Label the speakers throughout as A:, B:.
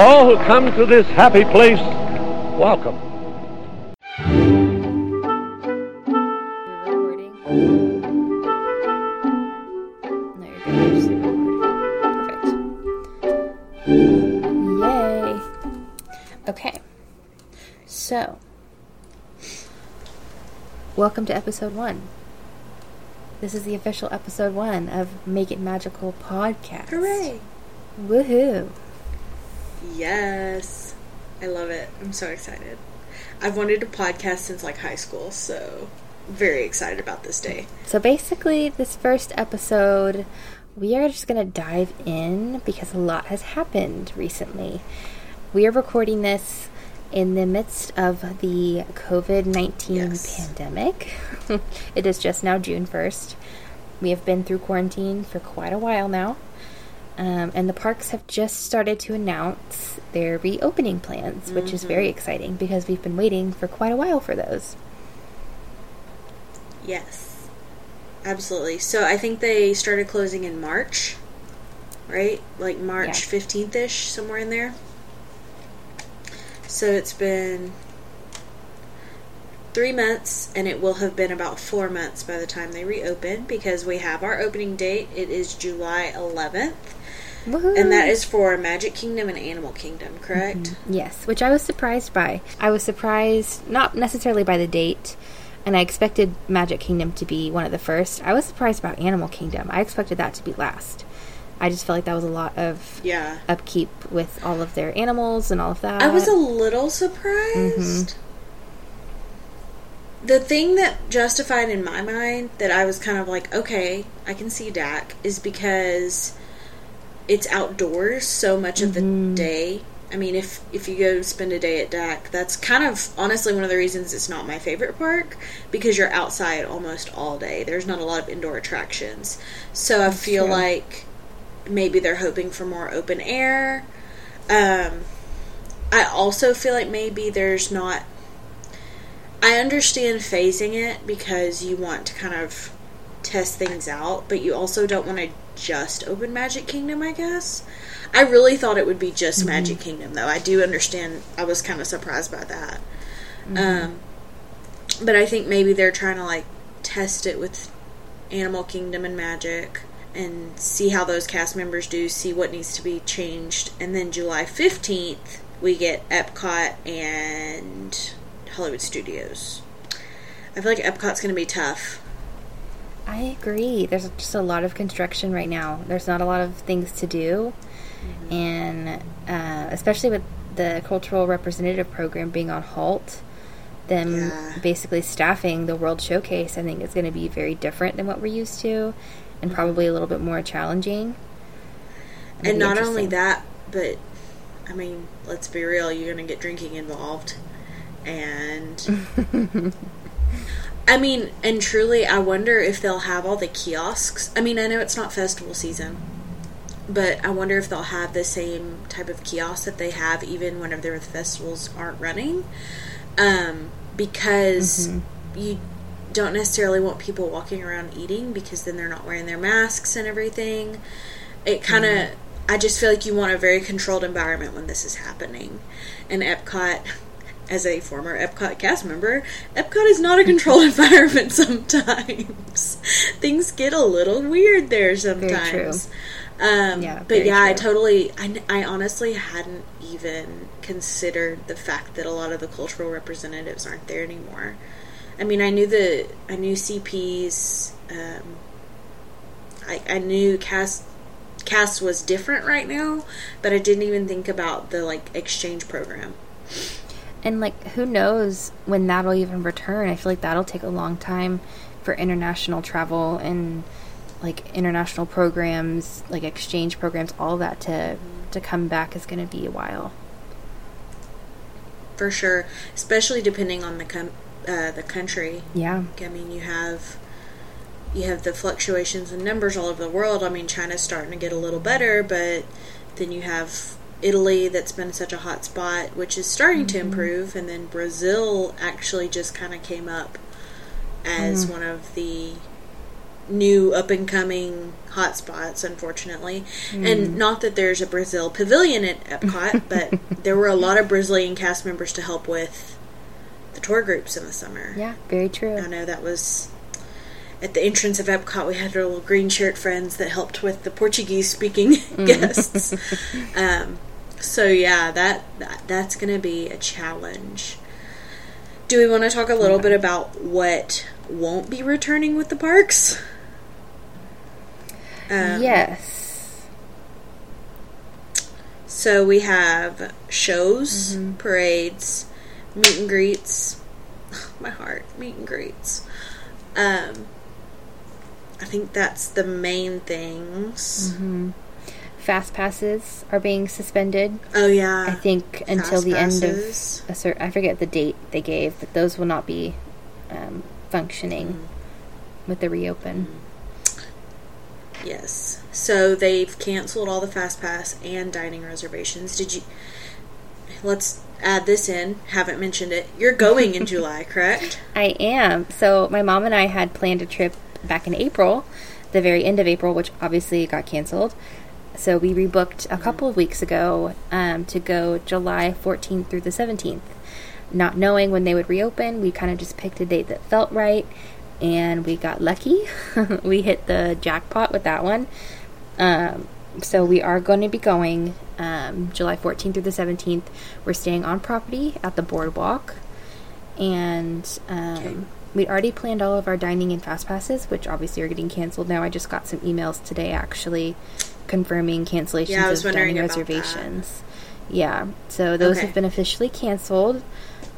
A: All who come to this happy place, welcome.
B: You're recording? No, you're good. You're just recording. Perfect. Yay. Okay. So, welcome to episode one. This is the official episode one of Make It Magical podcast.
C: Hooray!
B: Woohoo!
C: Yes. I love it. I'm so excited. I've wanted to podcast since like high school, so very excited about this day.
B: So basically, this first episode, we are just going to dive in because a lot has happened recently. We are recording this in the midst of the COVID 19
C: Yes.
B: pandemic. it is just now June 1st. We have been through quarantine for quite a while now. Um, and the parks have just started to announce their reopening plans, which is very exciting because we've been waiting for quite a while for those.
C: Yes. Absolutely. So I think they started closing in March, right? Like March
B: Yeah.
C: 15th ish, somewhere in there. So it's been three months, and it will have been about four months by the time they reopen because we have our opening date. It is July 11th.
B: Woohoo!
C: And that is for Magic Kingdom and Animal Kingdom, mm-hmm. correct?
B: Yes, which I was surprised by. I was surprised not necessarily by the date, and I expected Magic Kingdom to be one of the first. I was surprised about Animal Kingdom. I expected that to be last. I just felt like that was a lot of
C: Yeah.
B: upkeep with all of their animals and all of that.
C: I was a little surprised. Mm-hmm. The thing that justified in my mind that I was kind of like, okay, I can see Dak, is because it's outdoors so much of the day. I mean, if if you go spend a day at Dak, that's kind of honestly one of the reasons it's not my favorite park because you're outside almost all day. There's not a lot of indoor attractions, so I feel
B: true.
C: like maybe they're hoping for more open air. Um, I also feel like maybe there's not. I understand phasing it because you want to kind of test things out, but you also don't want to just open Magic Kingdom, I guess. I really thought it would be just Magic Kingdom, though. I do understand. I was kind of surprised by that. Um, but I think maybe they're trying to like test it with Animal Kingdom and Magic and see how those cast members do, see what needs to be changed. And then July 15th, we get Epcot and Hollywood Studios. I feel like Epcot's going to be tough.
B: I agree. There's just a lot of construction right now. There's not a lot of things to do, and uh, especially with the cultural representative program being on halt, them
C: Yeah.
B: basically staffing the World Showcase, I think is going to be very different than what we're used to, and probably a little bit more challenging. It'll
C: and not only that, but I mean, let's be real, you're going to get drinking involved. And I mean, and truly, I wonder if they'll have all the kiosks. I mean, I know it's not festival season, but I wonder if they'll have the same type of kiosks that they have even whenever the festivals aren't running. Um, because you don't necessarily want people walking around eating because then they're not wearing their masks and everything. It kind of, I just feel like you want a very controlled environment when this is happening. And Epcot, as a former Epcot cast member, Epcot is not a controlled environment sometimes. Things get a little weird there sometimes. Um,
B: Yeah,
C: but yeah, I totally, I, I honestly hadn't even considered the fact that a lot of the cultural representatives aren't there anymore. I mean, I knew the, I knew CPs, um, I, I knew cast, cast was different right now, but I didn't even think about the like exchange program.
B: And like, who knows when that'll even return? I feel like that'll take a long time for international travel and like international programs, like exchange programs, all that to to come back is going to be a while.
C: for sure, especially depending on the com- uh, the country.
B: Yeah,
C: I mean, you have you have the fluctuations in numbers all over the world. I mean, China's starting to get a little better, but then you have Italy that's been such a hot spot, which is starting to mm-hmm. improve, and then Brazil actually just kind of came up as mm-hmm. one of the new up and coming hotspots, unfortunately. And mm-hmm. not that there's a Brazil pavilion at Epcot, but there were a lot of Brazilian cast members to help with the tour groups in the summer.
B: Yeah, very true.
C: I know that was at the entrance of Epcot. We had our little green shirt friends that helped with the Portuguese speaking guests. Um, so yeah, that, that that's going to be a challenge. Do we want to talk a little bit about what won't be returning with the parks? Um,
B: yes.
C: So we have shows, parades, meet and greets. My heart, meet and greets. Um, I think that's the main things.
B: Fast passes are being suspended.
C: Oh yeah,
B: I think until
C: Fast
B: the end of a certain. I forget the date they gave, but those will not be um, functioning
C: Mm-hmm.
B: with the reopen.
C: Yes. So they've canceled all the fast pass and dining reservations. Did you? Let's add this in. Haven't mentioned it. You're going in July, correct?
B: I am. So my mom and I had planned a trip back in April, the very end of April, which obviously got canceled. So we rebooked a couple of weeks ago um, to go July 14th through the 17th. Not knowing when they would reopen, we kind of just picked a date that felt right, and we got lucky. we hit the jackpot with that one. Um, so we are going to be going um, July 14th through the 17th. We're staying on property at the boardwalk, and um,
C: Okay.
B: we'd already planned all of our dining and fast passes, which obviously are getting canceled now. I just got some emails today actually confirming cancellations
C: Yeah,
B: of dining
C: about that.
B: reservations. Yeah, so those
C: Okay.
B: have been officially canceled.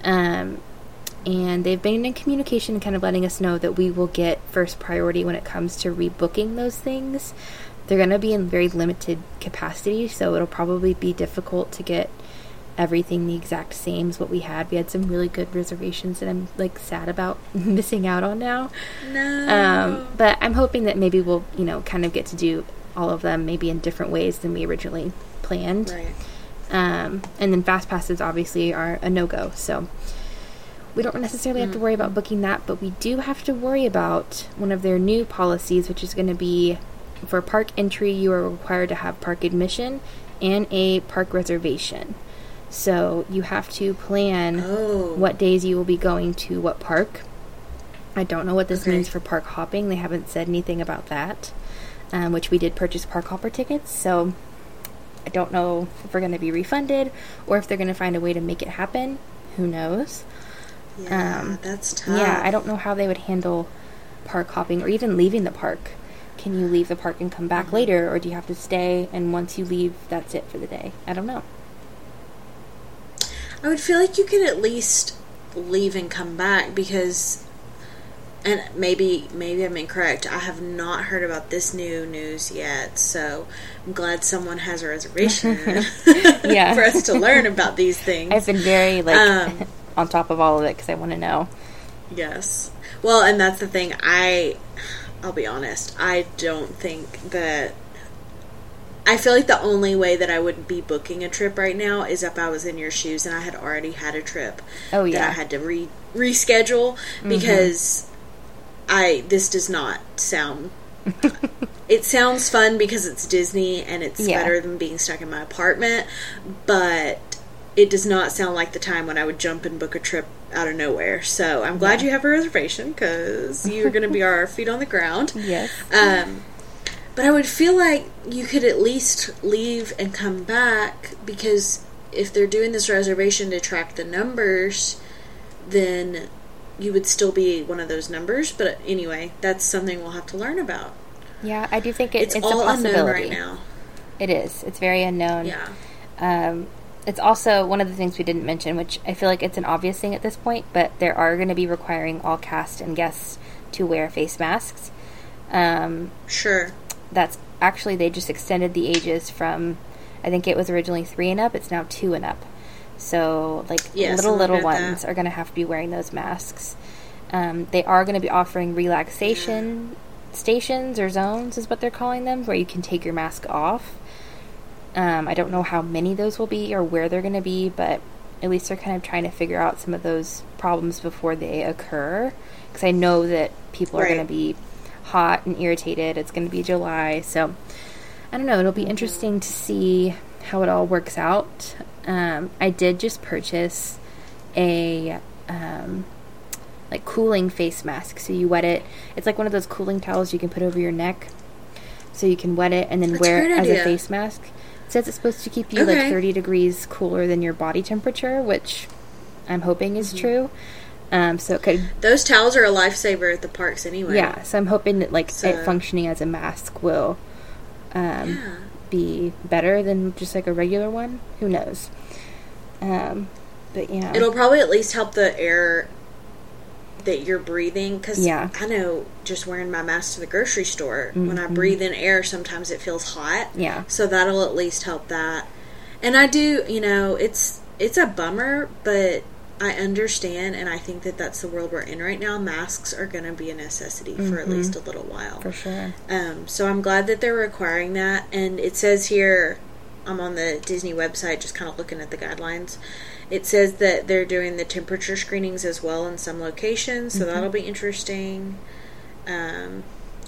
B: Um, and they've been in communication, kind of letting us know that we will get first priority when it comes to rebooking those things. They're going to be in very limited capacity, so it'll probably be difficult to get everything the exact same as what we had. We had some really good reservations that I'm like sad about missing out on now.
C: No.
B: Um, but I'm hoping that maybe we'll, you know, kind of get to do all of them maybe in different ways than we originally planned.
C: right.
B: Um, and then fast passes obviously are a no go. So we don't necessarily have to worry about booking that, but we do have to worry about one of their new policies, which is going to be for park entry, you are required to have park admission and a park reservation. So you have to plan
C: Oh.
B: what days you will be going to what park. I don't know what this
C: Okay.
B: means for park hopping. They haven't said anything about that, um, which we did purchase park hopper tickets. So I don't know if we're going to be refunded or if they're going to find a way to make it happen. Who knows?
C: Yeah,
B: um,
C: that's tough.
B: Yeah, I don't know how they would handle park hopping or even leaving the park. Can you leave the park and come back later, or do you have to stay and once you leave, that's it for the day? I don't know.
C: I would feel like you could at least leave and come back because, and maybe maybe I'm incorrect. I have not heard about this new news yet, so I'm glad someone has a reservation
B: Yeah.
C: for us to learn about these things.
B: I've been very like
C: Um,
B: on top of all of it because I want to know.
C: Yes. Well, and that's the thing. I, I'll be honest. I don't think that. I feel like the only way that I would be booking a trip right now is if I was in your shoes and I had already had a trip
B: Oh
C: that
B: yeah, Mm-hmm.
C: I had to re reschedule because I this does not sound. it sounds fun because it's Disney and it's
B: Yeah.
C: better than being stuck in my apartment, but it does not sound like the time when I would jump and book a trip out of nowhere. So I'm glad you have a reservation because you're going to be our feet on the ground.
B: yes,
C: Um, but I would feel like you could at least leave and come back because if they're doing this reservation to track the numbers, then you would still be one of those numbers. But anyway, that's something we'll have to learn about.
B: yeah. I do think it,
C: It's,
B: it's,
C: all
B: a
C: unknown right now.
B: It is. It's very unknown.
C: Yeah.
B: Um, it's also one of the things we didn't mention, which I feel like it's an obvious thing at this point, but there are going to be requiring all cast and guests to wear face masks. Um,
C: Sure.
B: that's actually they just extended the ages from I think it was originally three and up. It's now two and up. So like
C: Yes,
B: little little ones
C: that.
B: are going to have to be wearing those masks. Um, they are going to be offering relaxation stations or zones, is what they're calling them, where you can take your mask off. Um, I don't know how many those will be or where they're going to be, but at least they're kind of trying to figure out some of those problems before they occur. Because I know that people are going to be hot and irritated. It's going to be July, so I don't know. It'll be interesting to see how it all works out. Um, I did just purchase a um, like cooling face mask. So you wet it. It's like one of those cooling towels you can put over your neck, so you can wet it and then
C: That's
B: wear it as a face mask. It says it's supposed to keep you like 30 degrees cooler than your body temperature, which I'm hoping is
C: Mm-hmm.
B: true. Um, so it could
C: Those towels are a lifesaver at the parks anyway.
B: yeah, so I'm hoping that like
C: So-
B: it functioning as a mask will um,
C: Yeah.
B: Be better than just like a regular one. Who knows? Um, but yeah,
C: It'll probably at least help the air that you're breathing because
B: Yeah.
C: I know just wearing my mask to the grocery store when I breathe in air sometimes it feels hot
B: Mm-hmm. yeah,
C: so that'll at least help that and I do you know it's it's a bummer but I understand and I think that that's the world we're in right now masks are going to be a necessity for at least a little while
B: Mm-hmm. for sure.
C: um, so I'm glad that they're requiring that. And it says here, I'm on the Disney website just kind of looking at the guidelines. It says that they're doing the temperature screenings as well in some locations, so that'll be interesting. Um,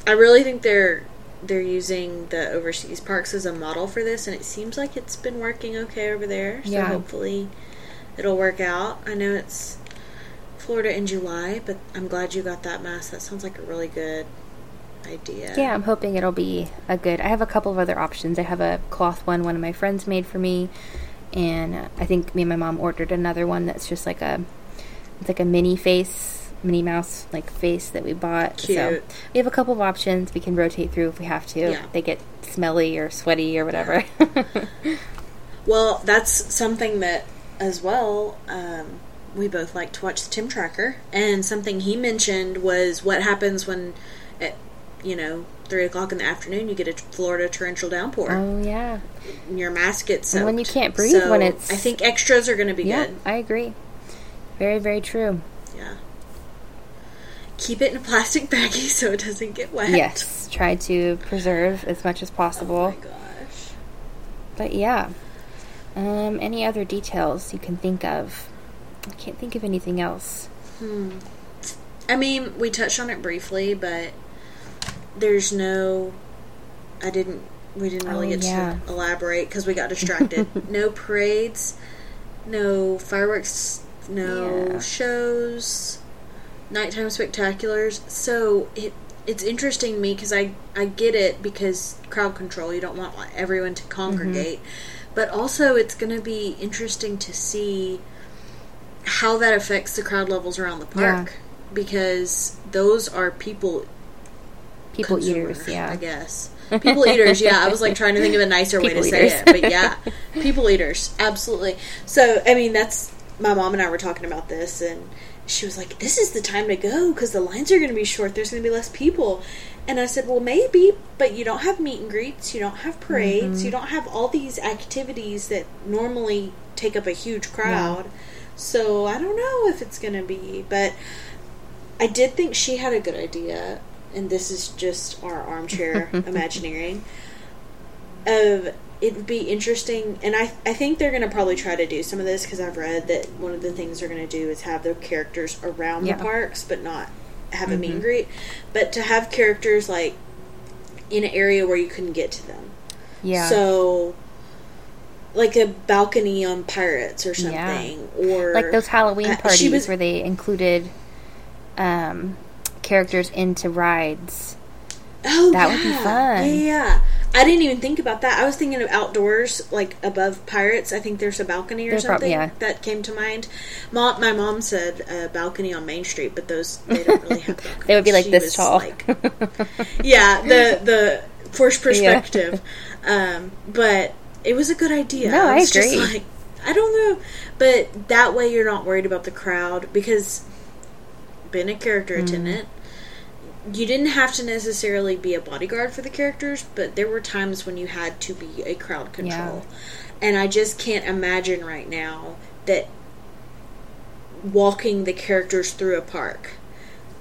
C: I really think they're they're using the overseas parks as a model for this, and it seems like it's been working okay over there. So
B: Yeah.
C: hopefully, it'll work out. I know it's Florida in July, but I'm glad you got that mask. That sounds like a really good idea.
B: Yeah, I'm hoping it'll be a good. I have a couple of other options. I have a cloth one one of my friends made for me, and I think me and my mom ordered another one that's just like a, it's like a mini face, Minnie Mouse like face that we bought. So
C: Cute.
B: we have a couple of options we can rotate through if we have to.
C: Yeah.
B: They get smelly or sweaty or whatever.
C: Well, that's something that, as well, um, we both like to watch the Tim Tracker, and something he mentioned was what happens when, at you know, three o'clock in the afternoon, you get a Florida torrential downpour,
B: oh yeah,
C: and your mask gets soaked.
B: And when you can't breathe when it's-
C: I think extras are going to be
B: yeah,
C: good.
B: I agree. Very very true.
C: Yeah. Keep it in a plastic baggie so it doesn't get wet.
B: Yes, try to preserve as much as possible.
C: Oh my gosh.
B: But yeah. Um, any other details you can think of? I can't think of anything else.
C: I mean, we touched on it briefly, but there's no. I didn't. We didn't really
B: Oh,
C: get
B: yeah.
C: to elaborate because we got distracted. no parades, no fireworks, no
B: Yeah.
C: shows, nighttime spectaculars. So it it's interesting to me because I I get it because crowd control. You don't want everyone to congregate, but also it's going to be interesting to see how that affects the crowd levels around the
B: Yeah.
C: park because those are people
B: People eaters, yeah.
C: I guess. People eaters, yeah. I was like trying to think of a nicer way to
B: People
C: say it, but yeah, people eaters, absolutely. So, I mean, that's my mom and I were talking about this, and she was like, "This is the time to go because the lines are going to be short. There's going to be less people." And I said, "Well, maybe, but you don't have meet and greets, you don't have parades,
B: Mm-hmm.
C: you don't have all these activities that normally take up a huge crowd." So I don't know if it's going to be, but I did think she had a good idea, and this is just our armchair imagineering. Of it would be interesting, and I I think they're going to probably try to do some of this because I've read that one of the things they're going to do is have their characters around
B: Yeah. Mm-hmm.
C: the parks, but not have a meet and greet, but to have characters like in an area where you couldn't get to them.
B: Yeah.
C: So. Like a balcony on Pirates or
B: Yeah.
C: something, or
B: like those Halloween
C: uh,
B: parties
C: was-
B: where they included um, characters into rides.
C: Oh,
B: That would be fun.
C: Yeah, yeah. I didn't even think about that. I was thinking of outdoors, like above Pirates. I think there's a balcony or
B: There's prob-
C: something
B: yeah.
C: that came to mind. Mom, my mom said a balcony on Main Street, but those they don't really have balconies.
B: They would be like
C: She
B: this tall.
C: like- yeah, the the forced perspective. Um, but it was a good idea.
B: No, I
C: was just
B: agree.
C: like, I don't know, but that way you're not worried about the crowd because being a character
B: Mm-hmm.
C: attendant, you didn't have to necessarily be a bodyguard for the characters, but there were times when you had to be a crowd control. And I just can't imagine right now that walking the characters through a park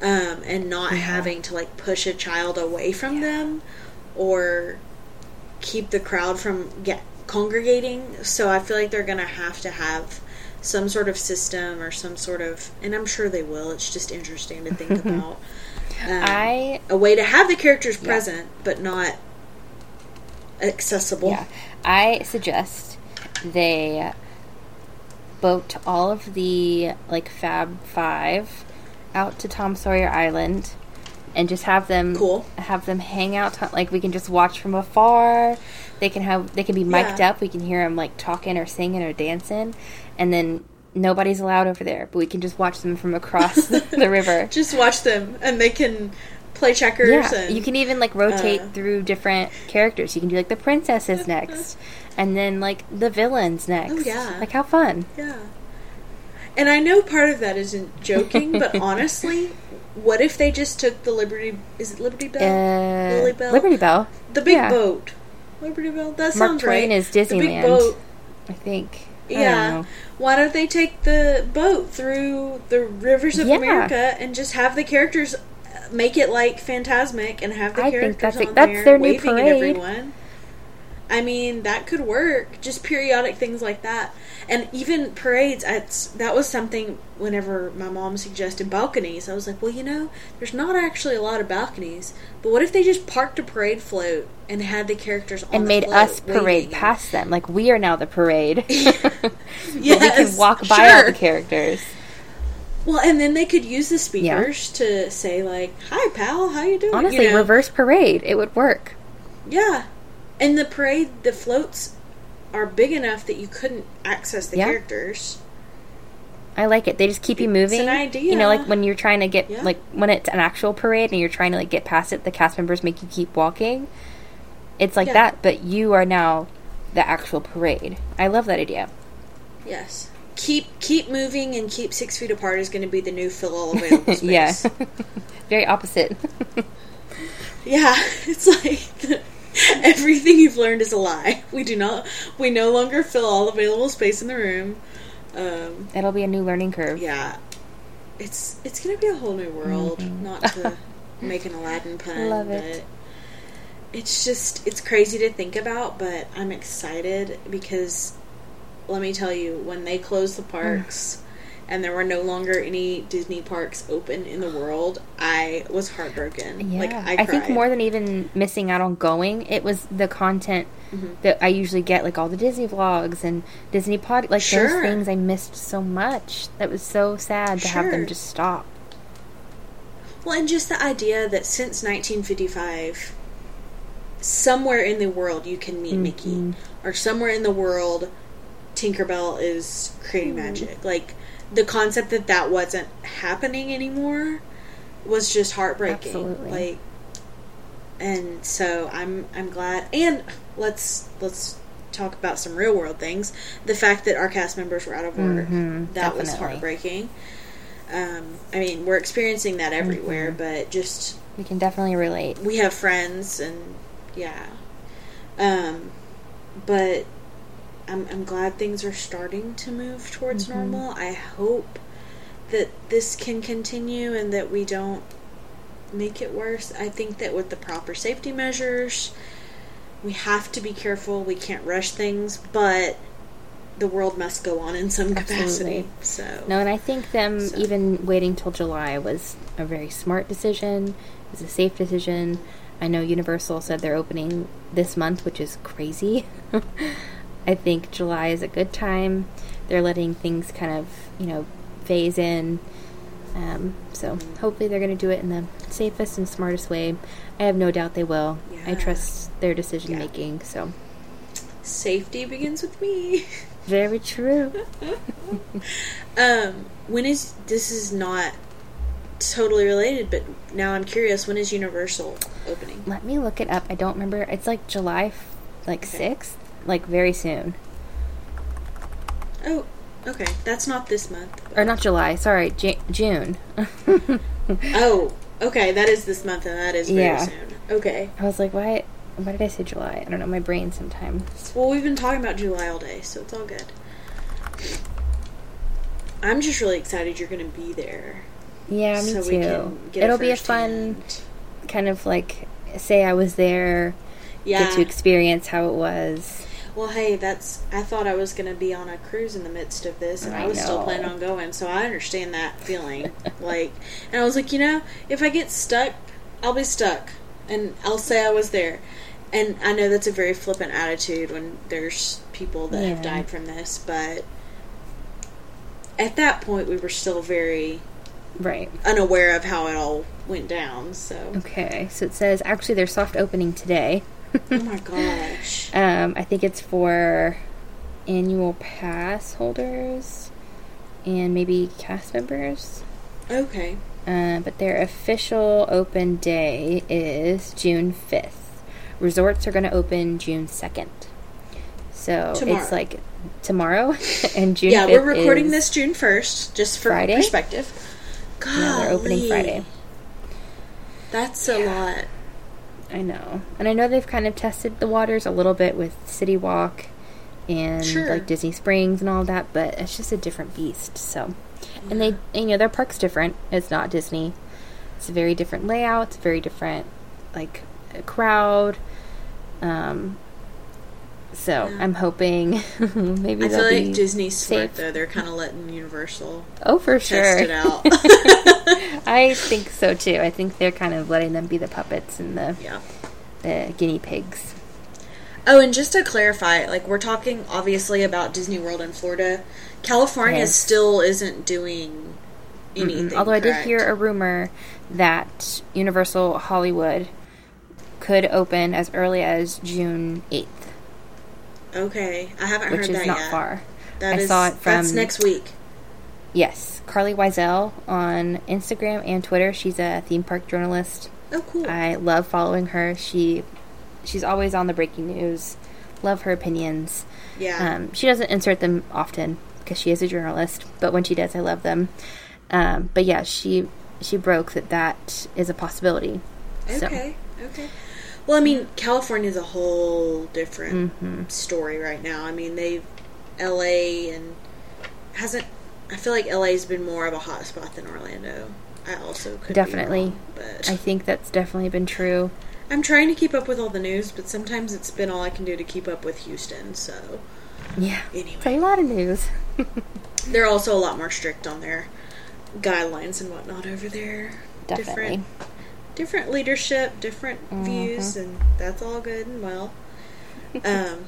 C: um, and not having to like push a child away from them or keep the crowd from get congregating. So I feel like they're going to have to have some sort of system or some sort of, and I'm sure they will. It's just interesting to think about. Um,
B: I
C: a way to have the characters present but not accessible.
B: Yeah, I suggest they boat all of the like Fab Five out to Tom Sawyer Island and just have them
C: Cool.
B: have them hang out. Like we can just watch from afar. They can have they can be mic'd
C: Yeah.
B: up. We can hear them like talking or singing or dancing, and then nobody's allowed over there. But we can just watch them from across the river.
C: Just watch them and they can play checkers
B: Yeah,
C: and
B: you can even like rotate
C: uh,
B: through different characters. You can do like the princesses next, and then like the villains next.
C: Oh, yeah.
B: like how fun!
C: Yeah. And I know part of that isn't joking, but honestly, what if they just took the Liberty is it Liberty Belle?
B: Uh,
C: Lily Bell?
B: Liberty Belle,
C: the big
B: yeah.
C: boat. Liberty Belle? That
B: Mark
C: sounds
B: Twain
C: right.
B: is
C: The big
B: Disneyland.
C: boat.
B: I think. Don't
C: Yeah. Why don't they take the boat through the rivers of
B: Yeah.
C: America and just have the characters make it like Fantasmic and have the
B: I think
C: characters
B: that's
C: on
B: that's
C: there
B: their new
C: waving at
B: parade.
C: everyone? I mean, that could work. Just periodic things like that, and even parades. That was something. Whenever my mom suggested balconies, I was like, well, you know, there's not actually a lot of balconies. But what if they just parked a parade float and had the characters on
B: And
C: the
B: made us parade past them. Like we are now the parade. but we
C: Yes,
B: can walk by all the characters.
C: Well, and then they could use the speakers to say like, "Hi, pal, how you doing?"
B: Honestly,
C: You know?
B: reverse parade. It would work.
C: Yeah, and the parade, the floats are big enough that you couldn't access the
B: Yeah.
C: characters.
B: I like it. They just keep you
C: It's
B: moving.
C: an idea.
B: You know, like when you're trying to get
C: Yeah.
B: like when it's an actual parade and you're trying to like get past it, the cast members make you keep walking. It's like
C: Yeah.
B: that, but you are now the actual parade. I love that idea.
C: Yes, keep keep moving and keep six feet apart is going to be the new fill all available space.
B: yeah. Very opposite.
C: yeah. It's like everything you've learned is a lie. We do not. We no longer fill all available space in the room. Um,
B: It'll be a new learning curve.
C: yeah, it's it's gonna be a whole new world. Not to make an Aladdin pun,
B: Mm-hmm. Love it.
C: but it's just it's crazy to think about. But I'm excited because let me tell you, when they close the parks and there were no longer any Disney parks open in the world, I was heartbroken.
B: Yeah.
C: Like I,
B: I, think more than even missing out on going, it was the content
C: Mm-hmm.
B: that I usually get, like all the Disney vlogs and Disney pod, like
C: Sure.
B: those things I missed so much. That was so sad to have them just stop.
C: Well, and just the idea that since 1955, somewhere in the world you can meet Mickey, or somewhere in the world, Tinkerbell is creating magic. Like the concept that that wasn't happening anymore was just heartbreaking.
B: Absolutely.
C: Like, and so I'm I'm glad. And let's let's talk about some real world things. The fact that our cast members were out of work
B: Mhm,
C: that was heartbreaking. Um, I mean, we're experiencing that everywhere, but just
B: We can definitely relate.
C: we have friends and yeah. Um, but I'm I'm glad things are starting to move towards mm-hmm. normal. I hope that this can continue and that we don't make it worse. I think that with the proper safety measures, we have to be careful. We can't rush things, but the world must go on in some capacity.
B: Absolutely.
C: So
B: No, and I think them
C: So-
B: even waiting till July was a very smart decision. It was a safe decision. I know Universal said they're opening this month, which is crazy. I think July is a good time. They're letting things kind of, you know, phase in. Um, so hopefully they're going to do it in the safest and smartest way. I have no doubt they will. I trust their decision
C: Yeah.
B: making. So
C: safety begins with me.
B: very true.
C: Um, when is this is not totally related, but now I'm curious. When is Universal opening?
B: Let me look it up. I don't remember. It's like July, like
C: Okay.
B: Like very soon,
C: Oh, okay, that's not this month.
B: or not July. Sorry, J- June.
C: Oh, okay, that is this month, and that is very
B: Yeah.
C: soon. Okay.
B: I was like, why? Why did I say July? I don't know. My brain sometimes.
C: Well, we've been talking about July all day, so it's all good. I'm just really excited you're going to be there.
B: Yeah, me
C: so
B: too.
C: we can get
B: It'll be a fun
C: firsthand-
B: kind of like say I was there,
C: Yeah.
B: get to experience how it was.
C: Well, hey, that's. I thought I was going to be on a cruise in the midst of this, and I,
B: I
C: was still planning on going, so I understand that feeling. like, and I was like, you know, if I get stuck, I'll be stuck, and I'll say I was there. And I know that's a very flippant attitude when there's people that have died from this, but at that point, we were still very
B: Right.
C: unaware of how it all went down. So,
B: Okay. So it says actually their soft opening today.
C: Oh my gosh,
B: Um, I think it's for annual pass holders and maybe cast members.
C: okay,
B: Uh, but their official open day is June 5th. Resorts are going to open June 2nd. So
C: Tomorrow.
B: it's like tomorrow and June
C: yeah,
B: 5th
C: we're recording
B: is-
C: this June first, just for
B: Friday?
C: perspective. God,
B: Yeah, they're opening Friday.
C: That's a lot.
B: I know. And I know they've kind of tested the waters a little bit with City Walk and
C: Sure.
B: like Disney Springs and all that, but it's just a different beast. So, and they, you know, their park's different. It's not Disney. It's a very different layout. It's very different, like, crowd. Um, so
C: Yeah.
B: I'm hoping maybe
C: I feel like Disney's smart
B: safe.
C: though. They're kind of letting Universal
B: Oh, for sure.
C: test it out.
B: I think so too. I think they're kind of letting them be the puppets and the
C: yeah.
B: the guinea pigs.
C: Oh, and just to clarify, like we're talking obviously about Disney World in Florida. California
B: Yes.
C: still isn't doing anything.
B: Mm-mm. Although I did hear a rumor that Universal Hollywood could open as early as June 8th,
C: Okay, I haven't
B: which
C: heard
B: is
C: that
B: not
C: yet.
B: far.
C: That
B: I
C: is-
B: saw it
C: That's
B: from-
C: next week.
B: Yes, Carlye Wisel on Instagram and Twitter. She's a theme park journalist.
C: Oh, cool.
B: I love following her. She she's always on the breaking news. Love her opinions.
C: yeah.
B: Um, she doesn't insert them often because she is a journalist, but when she does, I love them. Um, but yeah, she she broke that that is a possibility. So,
C: Okay. Well, I mean, California's a whole different
B: Mm-hmm.
C: story right now. I mean, they've LA and hasn't. I feel like LA's been more of a hot spot than Orlando. I also could
B: Definitely.
C: wrong, but
B: I think that's definitely been true.
C: I'm trying to keep up with all the news, but sometimes it's been all I can do to keep up with Houston. So
B: Yeah.
C: Anyway.
B: It's a lot of news.
C: they're also a lot more strict on their guidelines and whatnot over there.
B: Definitely.
C: Different, different leadership, different
B: Mm-hmm.
C: views, and that's all good and well. Um,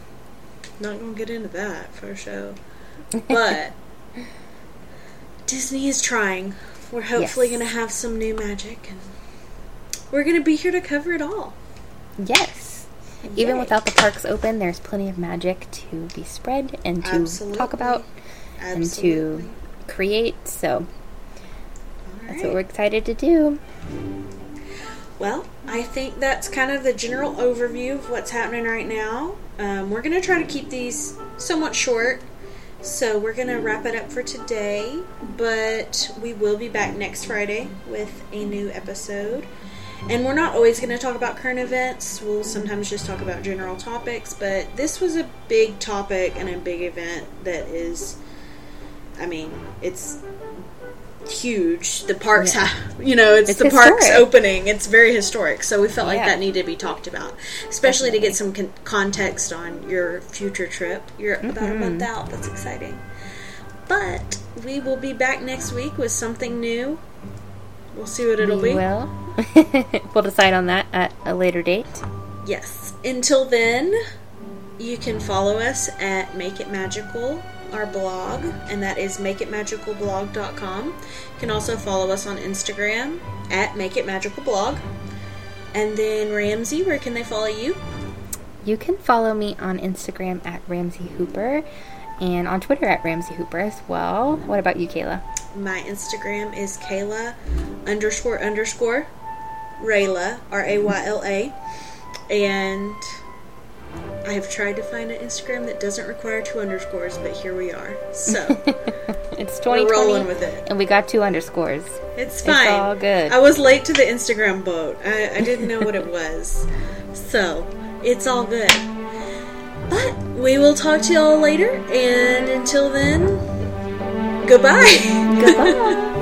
C: not gonna get into that for sure, but Disney is trying. We're hopefully
B: Yes.
C: gonna have some new magic, and we're gonna be here to cover it all.
B: Yes. Even without the parks open, there's plenty of magic to be spread and to
C: Absolutely.
B: talk about and to create. So that's what we're excited to do.
C: Well, I think that's kind of the general overview of what's happening right now. Um, we're going to try to keep these somewhat short, so we're going to wrap it up for today. But we will be back next Friday with a new episode. And we're not always going to talk about current events, we'll sometimes just talk about general topics. But this was a big topic and a big event that is, I mean, it's huge. The parks,
B: Yeah.
C: have, you know, it's,
B: It's
C: the parks opening. It's very historic. So we felt like that needed to be talked about, especially to get some con- context on your future trip. You're about a month out. That's exciting. But we will be back next week with something new. We'll see what it'll
B: we
C: be.
B: will. we'll decide on that at a later date.
C: Yes. Until then, you can follow us at Make It Magical, our blog, and that is makeitmagicalblog.com. You can also follow us on Instagram at Make It Magical Blog. And then Ramsi, where can they follow you?
B: You can follow me on Instagram at Ramsi Hooper and on Twitter at Ramsi Hooper as well. What about you, Kayla?
C: My Instagram is Kayla underscore underscore Rayla, R A Y L A. And I have tried to find an Instagram that doesn't require two underscores, but here we are. So
B: It's
C: we're
B: 2020
C: rolling with it.
B: and we got two underscores.
C: It's fine.
B: all good.
C: I was late to the Instagram boat. I, I didn't know what it was. So, it's all good. But we will talk to y'all later, and until then, goodbye.
B: Goodbye.